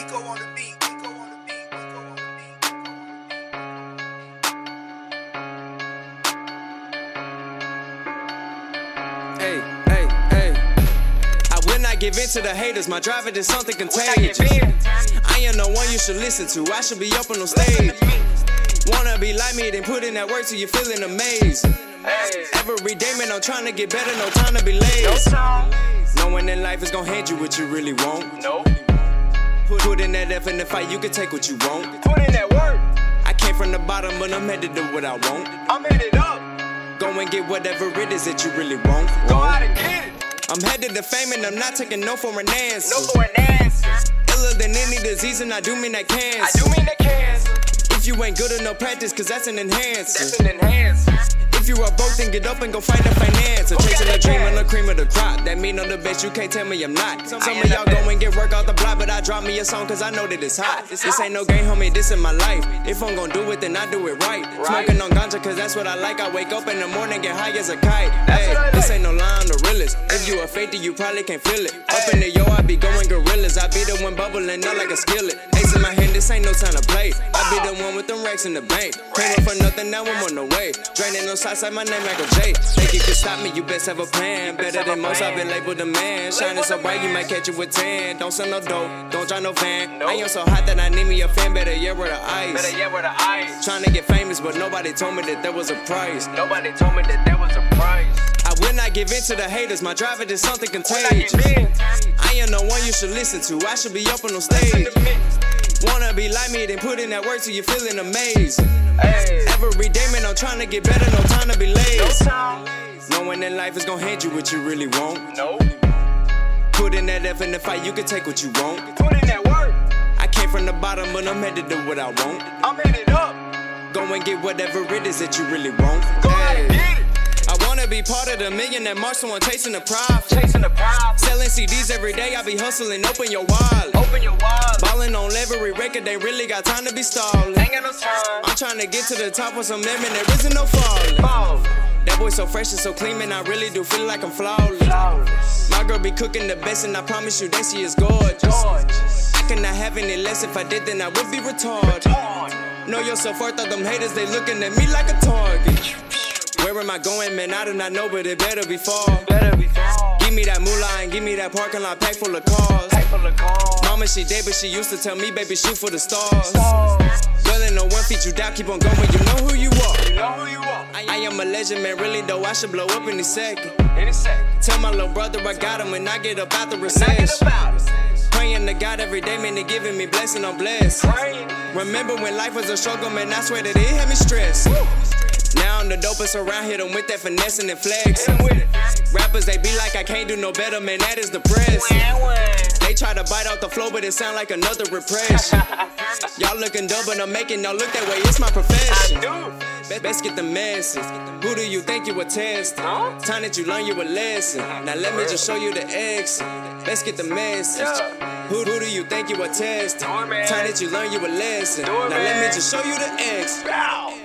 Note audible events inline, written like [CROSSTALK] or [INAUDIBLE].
Nico on the beat. Nico on the beat. Nico on the beat. Hey, hey, hey. I will not give in to the haters. My driver is something contagious. I am the one you should listen to. I should be up on the stage. Wanna be like me, then put in that work till you're feeling amazing. Every day, man, I'm trying to get better. No time to be lazy. Knowing that life is gonna hand you what you really want. No, Put, put in that effort in the fight, you can take what you want. put in that work. I came from the bottom, but I'm headed to what I want. I'm headed up. Go and get whatever it is that you really want. Go out and get it. I'm headed to fame and I'm not taking no for an answer. No for an answer. Iller than any disease, and I do mean that cancer. I do mean that cancer. If you ain't good enough practice, cause that's an enhancer. That's an enhancer. Broke, then get up and go find the finance. Or chasing a dream and the cream of the crop. That mean I'm the best, you can't tell me I'm not. Some, of y'all go and get work out the block, but I drop me a song cause I know that it's hot. This ain't no game, homie, this is my life. If I'm gonna do it, then I do it right. Smoking on ganja cause that's what I like. I wake up in the morning, get high as a kite. Hey, this ain't no lie, I'm the realest. If you a fake, you probably can't feel it. Up in the yo, I be going gorillas. I be the one bubbling up like a skillet. Ace in my this ain't no time to play. I be the one with them racks in the bank. Came up for nothing, now I'm on the way. Draining no sides like my name Michael J. Think you can stop me, you best have a plan. Better than most, I've been labeled a man. Shining so bright, you might catch it with 10. Don't sell no dope, don't drive no van. I am so hot that I need me a fan. Better yet where the ice. Better yet with the eyes. Trying to get famous, but nobody told me that there was a price. Nobody told me that there was a price. I will not give in to the haters. My driver is something I contagious. I am the one you should listen to. I should be up on the stage. Wanna be like me, then put in that work till you're feeling amazing. Hey, Every day, man, I'm trying to get better. No time to be lazy. no. Knowing that life is gonna hand you what you really want. No, Put in that effort in the fight, you can take what you want. put in that work. I came from the bottom, but I'm headed to what I want. I'm headed up. Go and get whatever it is that you really want. Go out and get it. I wanna be part of the million that march someone chasing the profit. Chasing the prize. Selling CDs every day, I be hustling, open your wallet. Open your wallet. Ballin' on every record, they really got time to be stalling. Ain't got no time. I'm trying to get to the top with some lemon, there isn't no falling. Ball. That boy so fresh and so clean, man, I really do feel like I'm flawless. Flawless. My girl be cooking the best, and I promise you that she is gorgeous. Gorgeous. I cannot have any less, if I did, then I would be retarded. Know your self worth, all them haters, they looking at me like a target. Where am I going, man? I do not know, but it better be far. Better be fall. Give me that moolah and give me that parking lot packed full of cars. Pack full of calls. She dead, but she used to tell me, baby, shoot for the stars. In no one feet you down, keep on going, you know who you are. You know who you are. I am a legend, man, really though, I should blow up any second. Any second. Tell my little brother I got him when I get up out the recession. Praying to God every day, man, they giving me blessing on bless. Praying. Remember when life was a struggle, man, I swear that it had me stressed. Now I'm the dopest around here, them with that finessing and. Hit 'em. Rappers, they be like, I can't do no better, man, that is the depressing. They try to bite out the flow, but it sound like another repression. [LAUGHS] Y'all looking dumb, but I'm making y'all look that way, it's my I profession. do. Be- Best get the message. Who do you think you were testing? Huh? Time that you learn you a lesson. Now let me just show you the exit. Let's get the message. Yeah. Who, who do you think you were testing? Time that you learn you a lesson. Now let me just show you the exit. Bow.